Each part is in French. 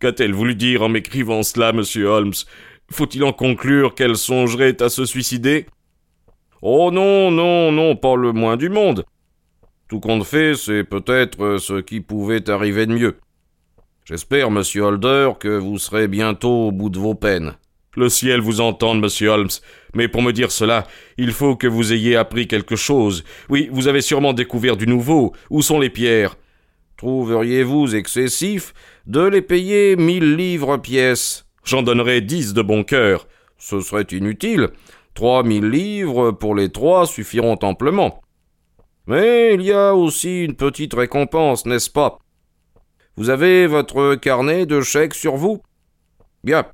Qu'a-t-elle voulu dire en m'écrivant cela, monsieur Holmes? Faut-il en conclure qu'elle songerait à se suicider? Oh non, non, non, pas le moins du monde. Tout compte fait, c'est peut-être ce qui pouvait arriver de mieux. J'espère, monsieur Holder, que vous serez bientôt au bout de vos peines. Le ciel vous entende, monsieur Holmes, mais pour me dire cela, il faut que vous ayez appris quelque chose. Oui, vous avez sûrement découvert du nouveau. Où sont les pierres? Trouveriez-vous excessif? De les payer mille livres pièce J'en donnerai dix de bon cœur. Ce serait inutile. Trois mille livres pour les trois suffiront amplement. Mais il y a aussi une petite récompense, n'est-ce pas? Vous avez votre carnet de chèques sur vous? Bien.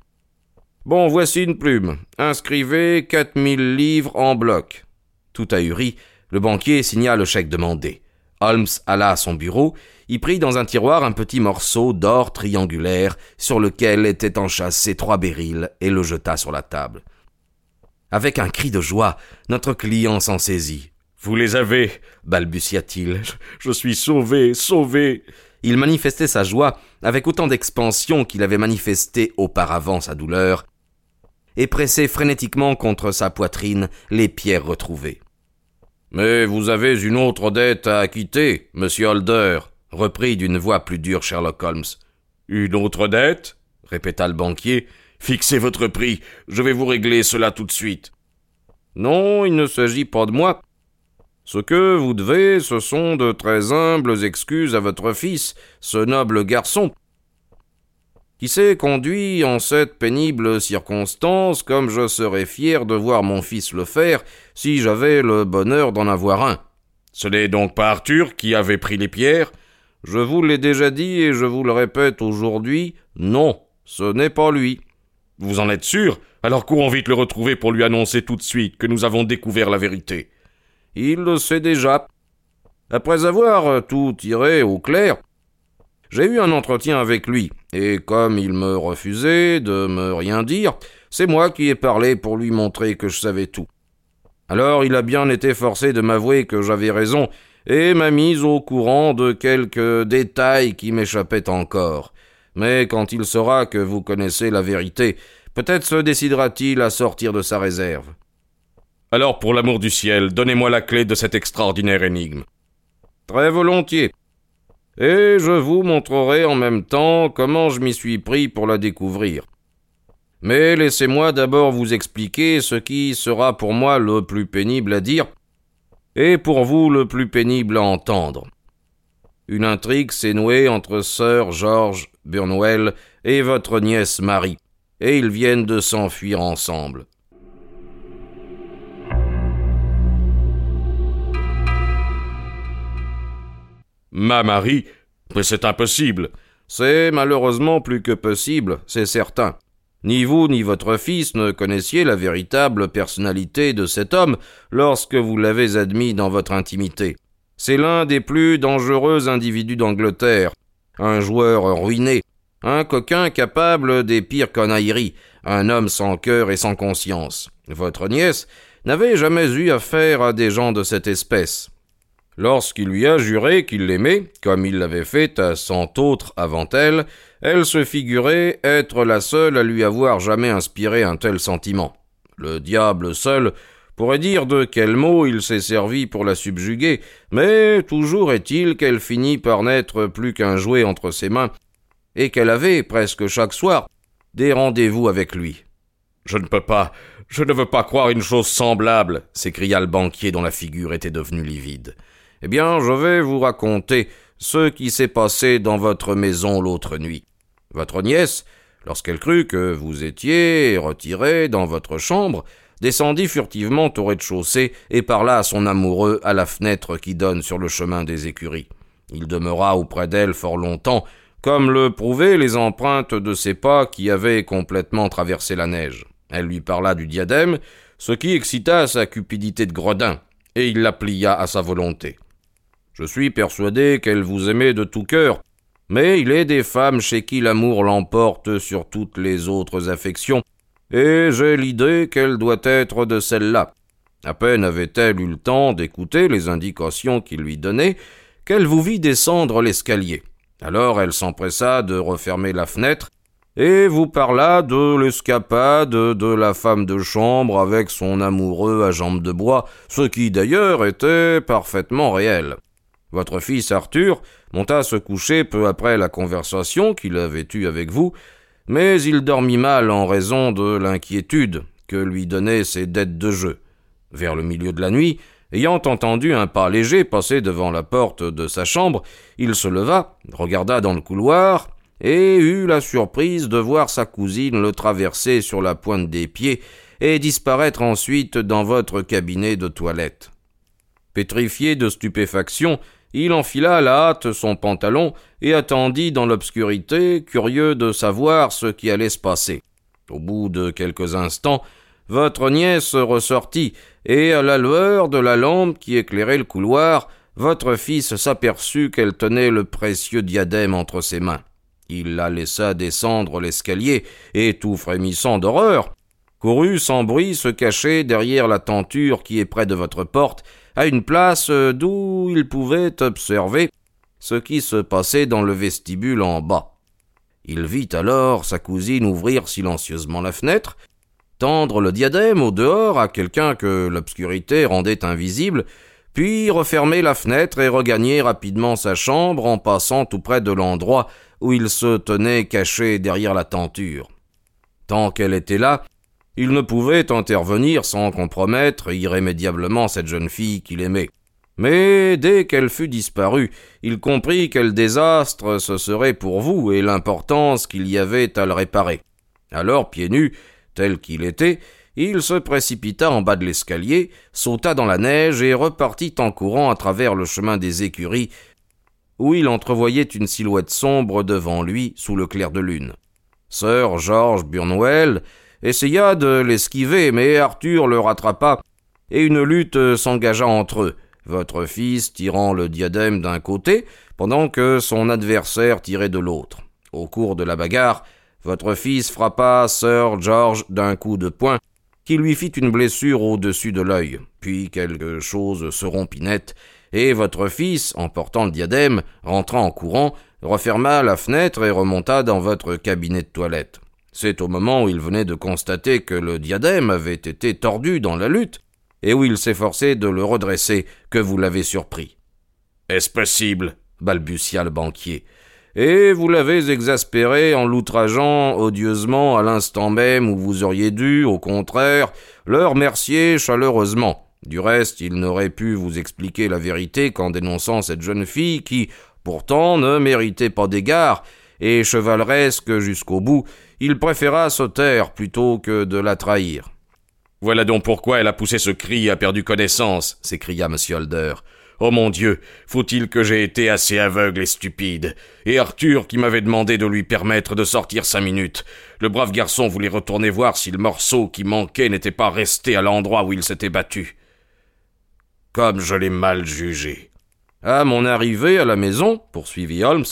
Bon, voici une plume. Inscrivez quatre mille livres en bloc. Tout ahuri, le banquier signa le chèque demandé. Holmes alla à son bureau, y prit dans un tiroir un petit morceau d'or triangulaire sur lequel étaient enchâssés trois béryls et le jeta sur la table. Avec un cri de joie, notre client s'en saisit. Vous les avez, balbutia-t-il. Je, suis sauvé, sauvé. Il manifestait sa joie avec autant d'expansion qu'il avait manifesté auparavant sa douleur, et pressait frénétiquement contre sa poitrine les pierres retrouvées. Mais vous avez une autre dette à acquitter, monsieur Holder, reprit d'une voix plus dure Sherlock Holmes. Une autre dette? répéta le banquier. Fixez votre prix, je vais vous régler cela tout de suite. Non, il ne s'agit pas de moi. Ce que vous devez, ce sont de très humbles excuses à votre fils, ce noble garçon, qui s'est conduit en cette pénible circonstance comme je serais fier de voir mon fils le faire si j'avais le bonheur d'en avoir un. Ce n'est donc pas Arthur qui avait pris les pierres? Je vous l'ai déjà dit et je vous le répète aujourd'hui, non, ce n'est pas lui. Vous en êtes sûr? Alors courons vite le retrouver pour lui annoncer tout de suite que nous avons découvert la vérité. Il le sait déjà. Après avoir tout tiré au clair, j'ai eu un entretien avec lui, et comme il me refusait de me rien dire, c'est moi qui ai parlé pour lui montrer que je savais tout. Alors il a bien été forcé de m'avouer que j'avais raison, et m'a mis au courant de quelques détails qui m'échappaient encore. Mais quand il saura que vous connaissez la vérité, peut-être se décidera-t-il à sortir de sa réserve. Alors, pour l'amour du ciel, donnez-moi la clé de cette extraordinaire énigme. Très volontiers. Et je vous montrerai en même temps comment je m'y suis pris pour la découvrir. Mais laissez-moi d'abord vous expliquer ce qui sera pour moi le plus pénible à dire, et pour vous le plus pénible à entendre. Une intrigue s'est nouée entre Sir George Burnwell et votre nièce Marie, et ils viennent de s'enfuir ensemble. Ma Marie Mais c'est impossible. C'est malheureusement plus que possible, c'est certain. Ni vous ni votre fils ne connaissiez la véritable personnalité de cet homme lorsque vous l'avez admis dans votre intimité. C'est l'un des plus dangereux individus d'Angleterre, un joueur ruiné, un coquin capable des pires conneries, un homme sans cœur et sans conscience. Votre nièce n'avait jamais eu affaire à des gens de cette espèce. Lorsqu'il lui a juré qu'il l'aimait, comme il l'avait fait à cent autres avant elle, elle se figurait être la seule à lui avoir jamais inspiré un tel sentiment. Le diable seul pourrait dire de quel mot il s'est servi pour la subjuguer, mais toujours est-il qu'elle finit par n'être plus qu'un jouet entre ses mains, et qu'elle avait, presque chaque soir, des rendez-vous avec lui. Je ne peux pas, je ne veux pas croire une chose semblable, s'écria le banquier dont la figure était devenue livide. Eh bien, je vais vous raconter ce qui s'est passé dans votre maison l'autre nuit. Votre nièce, lorsqu'elle crut que vous étiez retiré dans votre chambre, descendit furtivement au rez-de-chaussée et parla à son amoureux à la fenêtre qui donne sur le chemin des écuries. Il demeura auprès d'elle fort longtemps, comme le prouvaient les empreintes de ses pas qui avaient complètement traversé la neige. Elle lui parla du diadème, ce qui excita sa cupidité de gredin, et il la plia à sa volonté. Je suis persuadé qu'elle vous aimait de tout cœur, mais il est des femmes chez qui l'amour l'emporte sur toutes les autres affections, et j'ai l'idée qu'elle doit être de celle-là. À peine avait-elle eu le temps d'écouter les indications qu'il lui donnait, qu'elle vous vit descendre l'escalier. Alors elle s'empressa de refermer la fenêtre et vous parla de l'escapade de la femme de chambre avec son amoureux à jambes de bois, ce qui d'ailleurs était parfaitement réel. Votre fils Arthur monta se coucher peu après la conversation qu'il avait eue avec vous, mais il dormit mal en raison de l'inquiétude que lui donnaient ses dettes de jeu. Vers le milieu de la nuit, ayant entendu un pas léger passer devant la porte de sa chambre, il se leva, regarda dans le couloir, et eut la surprise de voir sa cousine le traverser sur la pointe des pieds et disparaître ensuite dans votre cabinet de toilette. Pétrifié de stupéfaction, il enfila à la hâte son pantalon et attendit dans l'obscurité, curieux de savoir ce qui allait se passer. Au bout de quelques instants, votre nièce ressortit, et à la lueur de la lampe qui éclairait le couloir, votre fils s'aperçut qu'elle tenait le précieux diadème entre ses mains. Il la laissa descendre l'escalier, et tout frémissant d'horreur, courut sans bruit se cacher derrière la tenture qui est près de votre porte, à une place d'où il pouvait observer ce qui se passait dans le vestibule en bas. Il vit alors sa cousine ouvrir silencieusement la fenêtre, tendre le diadème au dehors à quelqu'un que l'obscurité rendait invisible, puis refermer la fenêtre et regagner rapidement sa chambre en passant tout près de l'endroit où il se tenait caché derrière la tenture. Tant qu'elle était là, il ne pouvait intervenir sans compromettre irrémédiablement cette jeune fille qu'il aimait. Mais dès qu'elle fut disparue, il comprit quel désastre ce serait pour vous et l'importance qu'il y avait à le réparer. Alors, pieds nus, tel qu'il était, il se précipita en bas de l'escalier, sauta dans la neige et repartit en courant à travers le chemin des écuries où il entrevoyait une silhouette sombre devant lui sous le clair de lune. Sir George Burnwell essaya de l'esquiver, mais Arthur le rattrapa, et une lutte s'engagea entre eux, votre fils tirant le diadème d'un côté, pendant que son adversaire tirait de l'autre. Au cours de la bagarre, votre fils frappa Sir George d'un coup de poing, qui lui fit une blessure au-dessus de l'œil, puis quelque chose se rompit net, et votre fils, en portant le diadème, rentra en courant, referma la fenêtre et remonta dans votre cabinet de toilette. C'est au moment où il venait de constater que le diadème avait été tordu dans la lutte, et où il s'efforçait de le redresser, que vous l'avez surpris. Est-ce possible? balbutia le banquier. Et vous l'avez exaspéré en l'outrageant odieusement à l'instant même où vous auriez dû, au contraire, le remercier chaleureusement. Du reste, il n'aurait pu vous expliquer la vérité qu'en dénonçant cette jeune fille qui, pourtant, ne méritait pas d'égard, et chevaleresque jusqu'au bout, il préféra se taire plutôt que de la trahir. Voilà donc pourquoi elle a poussé ce cri et a perdu connaissance, s'écria M. Holder. Oh mon Dieu, faut-il que j'aie été assez aveugle et stupide? Et Arthur qui m'avait demandé de lui permettre de sortir cinq minutes. Le brave garçon voulait retourner voir si le morceau qui manquait n'était pas resté à l'endroit où il s'était battu comme je l'ai mal jugé. À mon arrivée à la maison, poursuivit Holmes,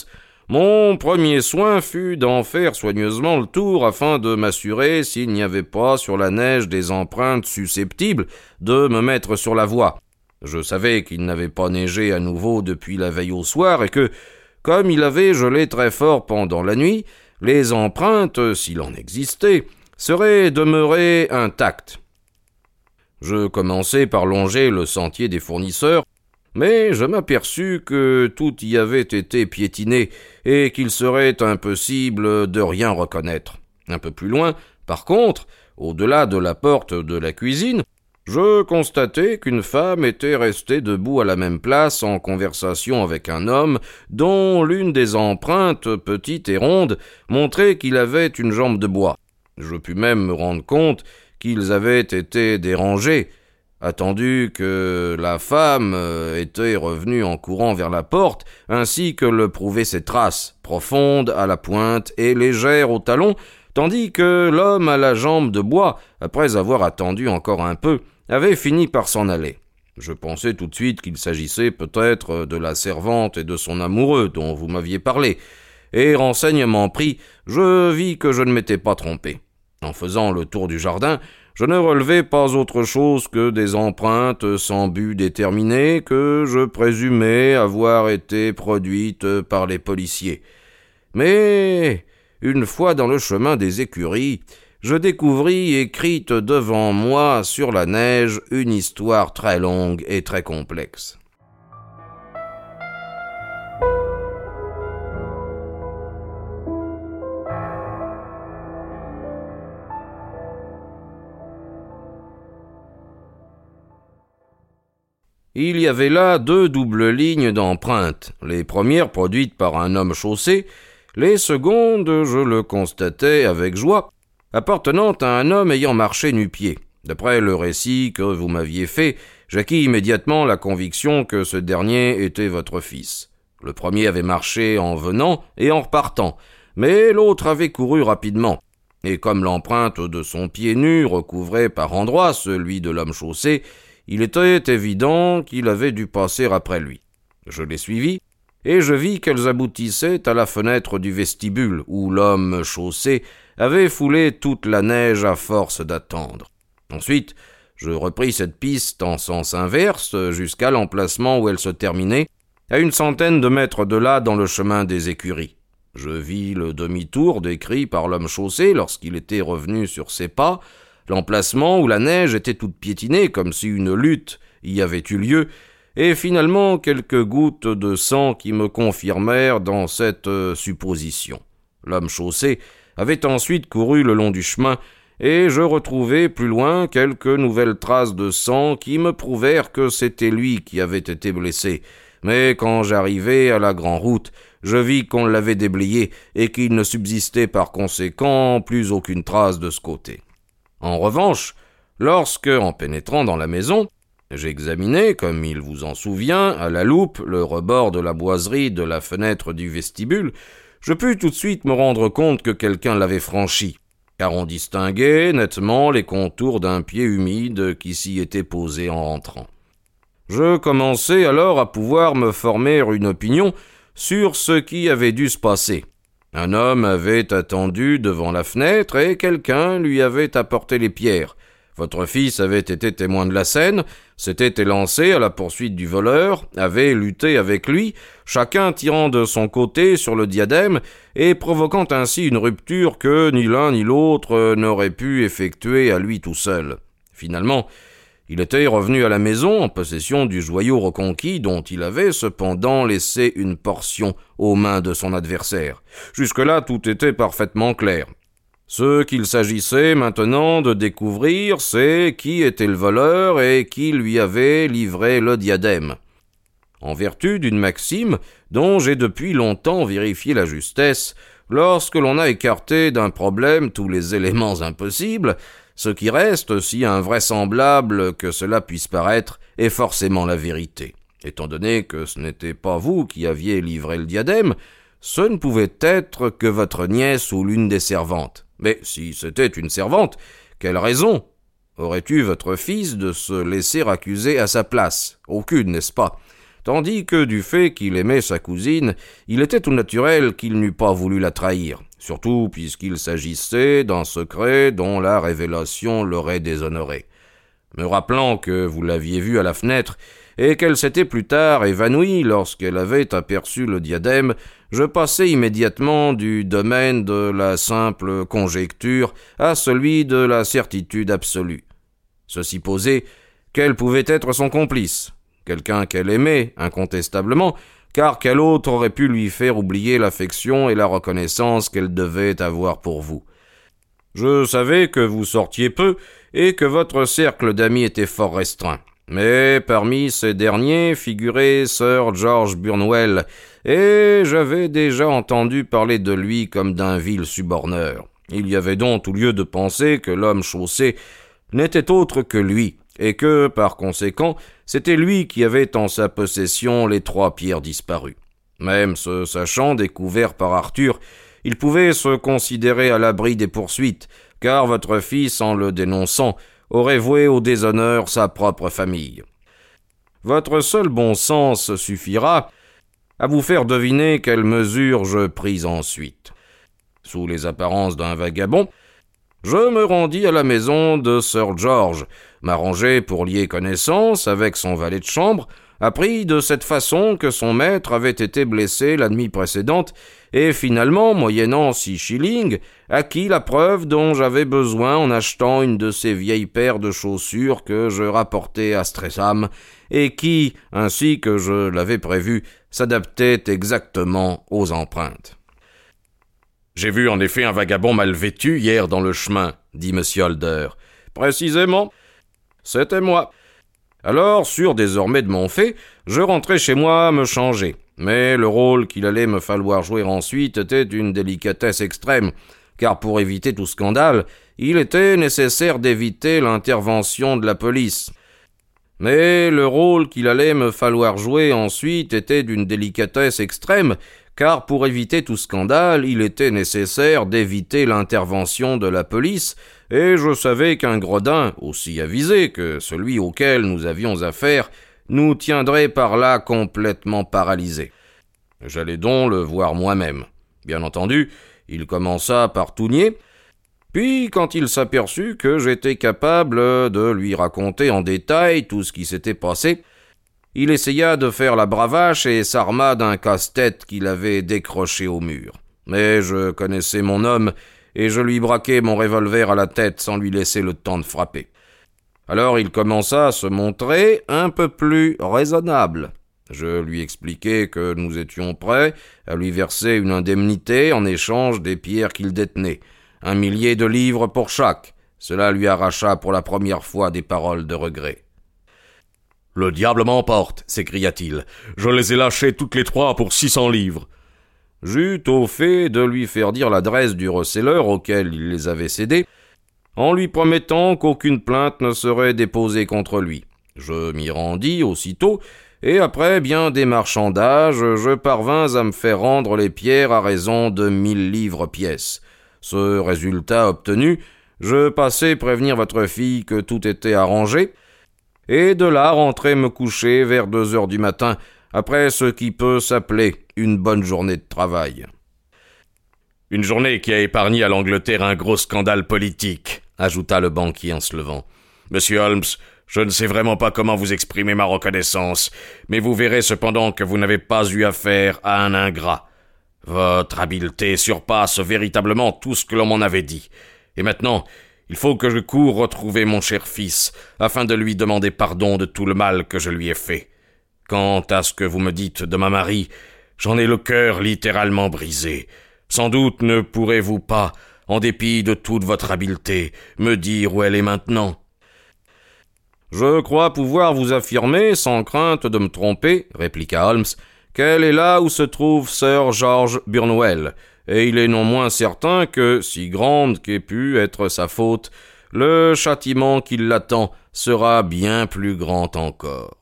mon premier soin fut d'en faire soigneusement le tour afin de m'assurer s'il n'y avait pas sur la neige des empreintes susceptibles de me mettre sur la voie. Je savais qu'il n'avait pas neigé à nouveau depuis la veille au soir et que, comme il avait gelé très fort pendant la nuit, les empreintes, s'il en existait, seraient demeurées intactes. Je commençai par longer le sentier des fournisseurs, mais je m'aperçus que tout y avait été piétiné et qu'il serait impossible de rien reconnaître. Un peu plus loin, par contre, au-delà de la porte de la cuisine, je constatai qu'une femme était restée debout à la même place en conversation avec un homme dont l'une des empreintes, petite et ronde, montrait qu'il avait une jambe de bois. Je pus même me rendre compte qu'ils avaient été dérangés, attendu que la femme euh, était revenue en courant vers la porte, ainsi que le prouvaient ses traces, profondes à la pointe et légères au talon, tandis que l'homme à la jambe de bois, après avoir attendu encore un peu, avait fini par s'en aller. Je pensais tout de suite qu'il s'agissait peut-être de la servante et de son amoureux dont vous m'aviez parlé, et renseignement pris, je vis que je ne m'étais pas trompé. En faisant le tour du jardin, je ne relevai pas autre chose que des empreintes sans but déterminé que je présumais avoir été produites par les policiers. Mais une fois dans le chemin des écuries, je découvris écrite devant moi sur la neige une histoire très longue et très complexe. Il y avait là deux doubles lignes d'empreintes, les premières produites par un homme chaussé, les secondes, je le constatais avec joie, appartenant à un homme ayant marché nu-pied. D'après le récit que vous m'aviez fait, j'acquis immédiatement la conviction que ce dernier était votre fils. Le premier avait marché en venant et en repartant, mais l'autre avait couru rapidement. Et comme l'empreinte de son pied nu recouvrait par endroits celui de l'homme chaussé, il était évident qu'il avait dû passer après lui. Je les suivis, et je vis qu'elles aboutissaient à la fenêtre du vestibule, où l'homme chaussé avait foulé toute la neige à force d'attendre. Ensuite, je repris cette piste en sens inverse jusqu'à l'emplacement où elle se terminait, à une centaine de mètres de là dans le chemin des écuries. Je vis le demi-tour décrit par l'homme chaussé lorsqu'il était revenu sur ses pas, l'emplacement où la neige était toute piétinée comme si une lutte y avait eu lieu, et finalement quelques gouttes de sang qui me confirmèrent dans cette euh, supposition. L'homme chaussé avait ensuite couru le long du chemin, et je retrouvai plus loin quelques nouvelles traces de sang qui me prouvèrent que c'était lui qui avait été blessé. Mais quand j'arrivai à la grande route, je vis qu'on l'avait déblayé et qu'il ne subsistait par conséquent plus aucune trace de ce côté. En revanche, lorsque, en pénétrant dans la maison, j'examinai, comme il vous en souvient, à la loupe le rebord de la boiserie de la fenêtre du vestibule, je pus tout de suite me rendre compte que quelqu'un l'avait franchi, car on distinguait nettement les contours d'un pied humide qui s'y était posé en rentrant. Je commençai alors à pouvoir me former une opinion sur ce qui avait dû se passer. Un homme avait attendu devant la fenêtre et quelqu'un lui avait apporté les pierres. Votre fils avait été témoin de la scène, s'était élancé à la poursuite du voleur, avait lutté avec lui, chacun tirant de son côté sur le diadème et provoquant ainsi une rupture que ni l'un ni l'autre n'aurait pu effectuer à lui tout seul. Finalement, il était revenu à la maison en possession du joyau reconquis dont il avait cependant laissé une portion aux mains de son adversaire. Jusque-là tout était parfaitement clair. Ce qu'il s'agissait maintenant de découvrir, c'est qui était le voleur et qui lui avait livré le diadème. En vertu d'une maxime dont j'ai depuis longtemps vérifié la justesse, lorsque l'on a écarté d'un problème tous les éléments impossibles, ce qui reste, si invraisemblable que cela puisse paraître, est forcément la vérité. Étant donné que ce n'était pas vous qui aviez livré le diadème, ce ne pouvait être que votre nièce ou l'une des servantes. Mais si c'était une servante, quelle raison aurait eu votre fils de se laisser accuser à sa place? Aucune, n'est-ce pas? Tandis que du fait qu'il aimait sa cousine, il était tout naturel qu'il n'eût pas voulu la trahir surtout puisqu'il s'agissait d'un secret dont la révélation l'aurait déshonoré. Me rappelant que vous l'aviez vue à la fenêtre, et qu'elle s'était plus tard évanouie lorsqu'elle avait aperçu le diadème, je passai immédiatement du domaine de la simple conjecture à celui de la certitude absolue. Ceci posé, quel pouvait être son complice? Quelqu'un qu'elle aimait, incontestablement, car quel autre aurait pu lui faire oublier l'affection et la reconnaissance qu'elle devait avoir pour vous. Je savais que vous sortiez peu et que votre cercle d'amis était fort restreint. Mais parmi ces derniers figurait Sir George Burnwell, et j'avais déjà entendu parler de lui comme d'un vil suborneur. Il y avait donc tout lieu de penser que l'homme chaussé n'était autre que lui, et que, par conséquent, c'était lui qui avait en sa possession les trois pierres disparues. Même se sachant découvert par Arthur, il pouvait se considérer à l'abri des poursuites, car votre fils, en le dénonçant, aurait voué au déshonneur sa propre famille. Votre seul bon sens suffira à vous faire deviner quelle mesure je pris ensuite. Sous les apparences d'un vagabond, je me rendis à la maison de Sir George, m'arrangeai pour lier connaissance avec son valet de chambre, apprit de cette façon que son maître avait été blessé la nuit précédente, et finalement, moyennant six shillings, acquit la preuve dont j'avais besoin en achetant une de ces vieilles paires de chaussures que je rapportais à Streatham, et qui, ainsi que je l'avais prévu, s'adaptait exactement aux empreintes. J'ai vu en effet un vagabond mal vêtu hier dans le chemin, dit M. Holder. Précisément. C'était moi. Alors, sûr désormais de mon fait, je rentrai chez moi me changer. Mais le rôle qu'il allait me falloir jouer ensuite était d'une délicatesse extrême, car pour éviter tout scandale, il était nécessaire d'éviter l'intervention de la police. Mais le rôle qu'il allait me falloir jouer ensuite était d'une délicatesse extrême, car pour éviter tout scandale, il était nécessaire d'éviter l'intervention de la police, et je savais qu'un gredin, aussi avisé que celui auquel nous avions affaire, nous tiendrait par là complètement paralysés. J'allais donc le voir moi-même. Bien entendu, il commença par tout nier, puis quand il s'aperçut que j'étais capable de lui raconter en détail tout ce qui s'était passé, il essaya de faire la bravache et s'arma d'un casse-tête qu'il avait décroché au mur. Mais je connaissais mon homme, et je lui braquai mon revolver à la tête sans lui laisser le temps de frapper. Alors il commença à se montrer un peu plus raisonnable. Je lui expliquai que nous étions prêts à lui verser une indemnité en échange des pierres qu'il détenait, un millier de livres pour chaque. Cela lui arracha pour la première fois des paroles de regret. Le diable m'emporte, s'écria-t-il. Je les ai lâchés toutes les trois pour six cents livres. J'eus au fait de lui faire dire l'adresse du receleur auquel il les avait cédés, en lui promettant qu'aucune plainte ne serait déposée contre lui. Je m'y rendis aussitôt, et après bien des marchandages, je parvins à me faire rendre les pierres à raison de mille livres pièces. Ce résultat obtenu, je passai prévenir votre fille que tout était arrangé, et de là rentrer me coucher vers deux heures du matin, après ce qui peut s'appeler une bonne journée de travail. Une journée qui a épargné à l'Angleterre un gros scandale politique, ajouta le banquier en se levant. Monsieur Holmes, je ne sais vraiment pas comment vous exprimer ma reconnaissance, mais vous verrez cependant que vous n'avez pas eu affaire à un ingrat. Votre habileté surpasse véritablement tout ce que l'on m'en avait dit. Et maintenant, il faut que je cours retrouver mon cher fils, afin de lui demander pardon de tout le mal que je lui ai fait. Quant à ce que vous me dites de ma Marie, j'en ai le cœur littéralement brisé. Sans doute ne pourrez-vous pas, en dépit de toute votre habileté, me dire où elle est maintenant. Je crois pouvoir vous affirmer, sans crainte de me tromper, répliqua Holmes, qu'elle est là où se trouve Sir George Burnwell, et il est non moins certain que, si grande qu'ait pu être sa faute, le châtiment qui l'attend sera bien plus grand encore.